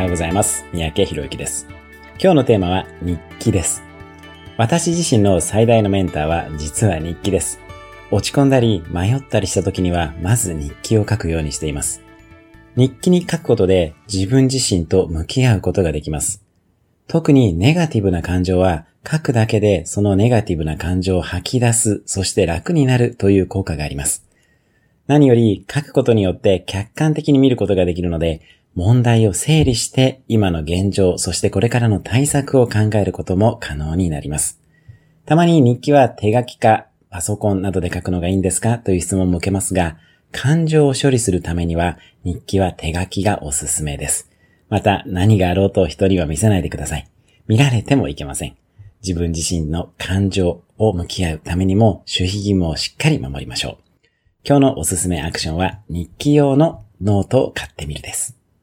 はようございます。三宅博之です。今日のテーマは日記です。私自身の最大のメンターは実は日記です。落ち込んだり迷ったりした時にはまず日記を書くようにしています。日記に書くことで自分自身と向き合うことができます。特にネガティブな感情は書くだけでそのネガティブな感情を吐き出す、そして楽になるという効果があります。何より書くことによって客観的に見ることができるので、問題を整理して今の現状、そしてこれからの対策を考えることも可能になります。たまに日記は手書きかパソコンなどで書くのがいいんですか？という質問も受けますが、感情を処理するためには日記は手書きがおすすめです。また何があろうと一人は見せないでください。見られてもいけません。自分自身の感情を向き合うためにも守秘義務をしっかり守りましょう。今日のおすすめアクションは日記用のノートを買ってみるです。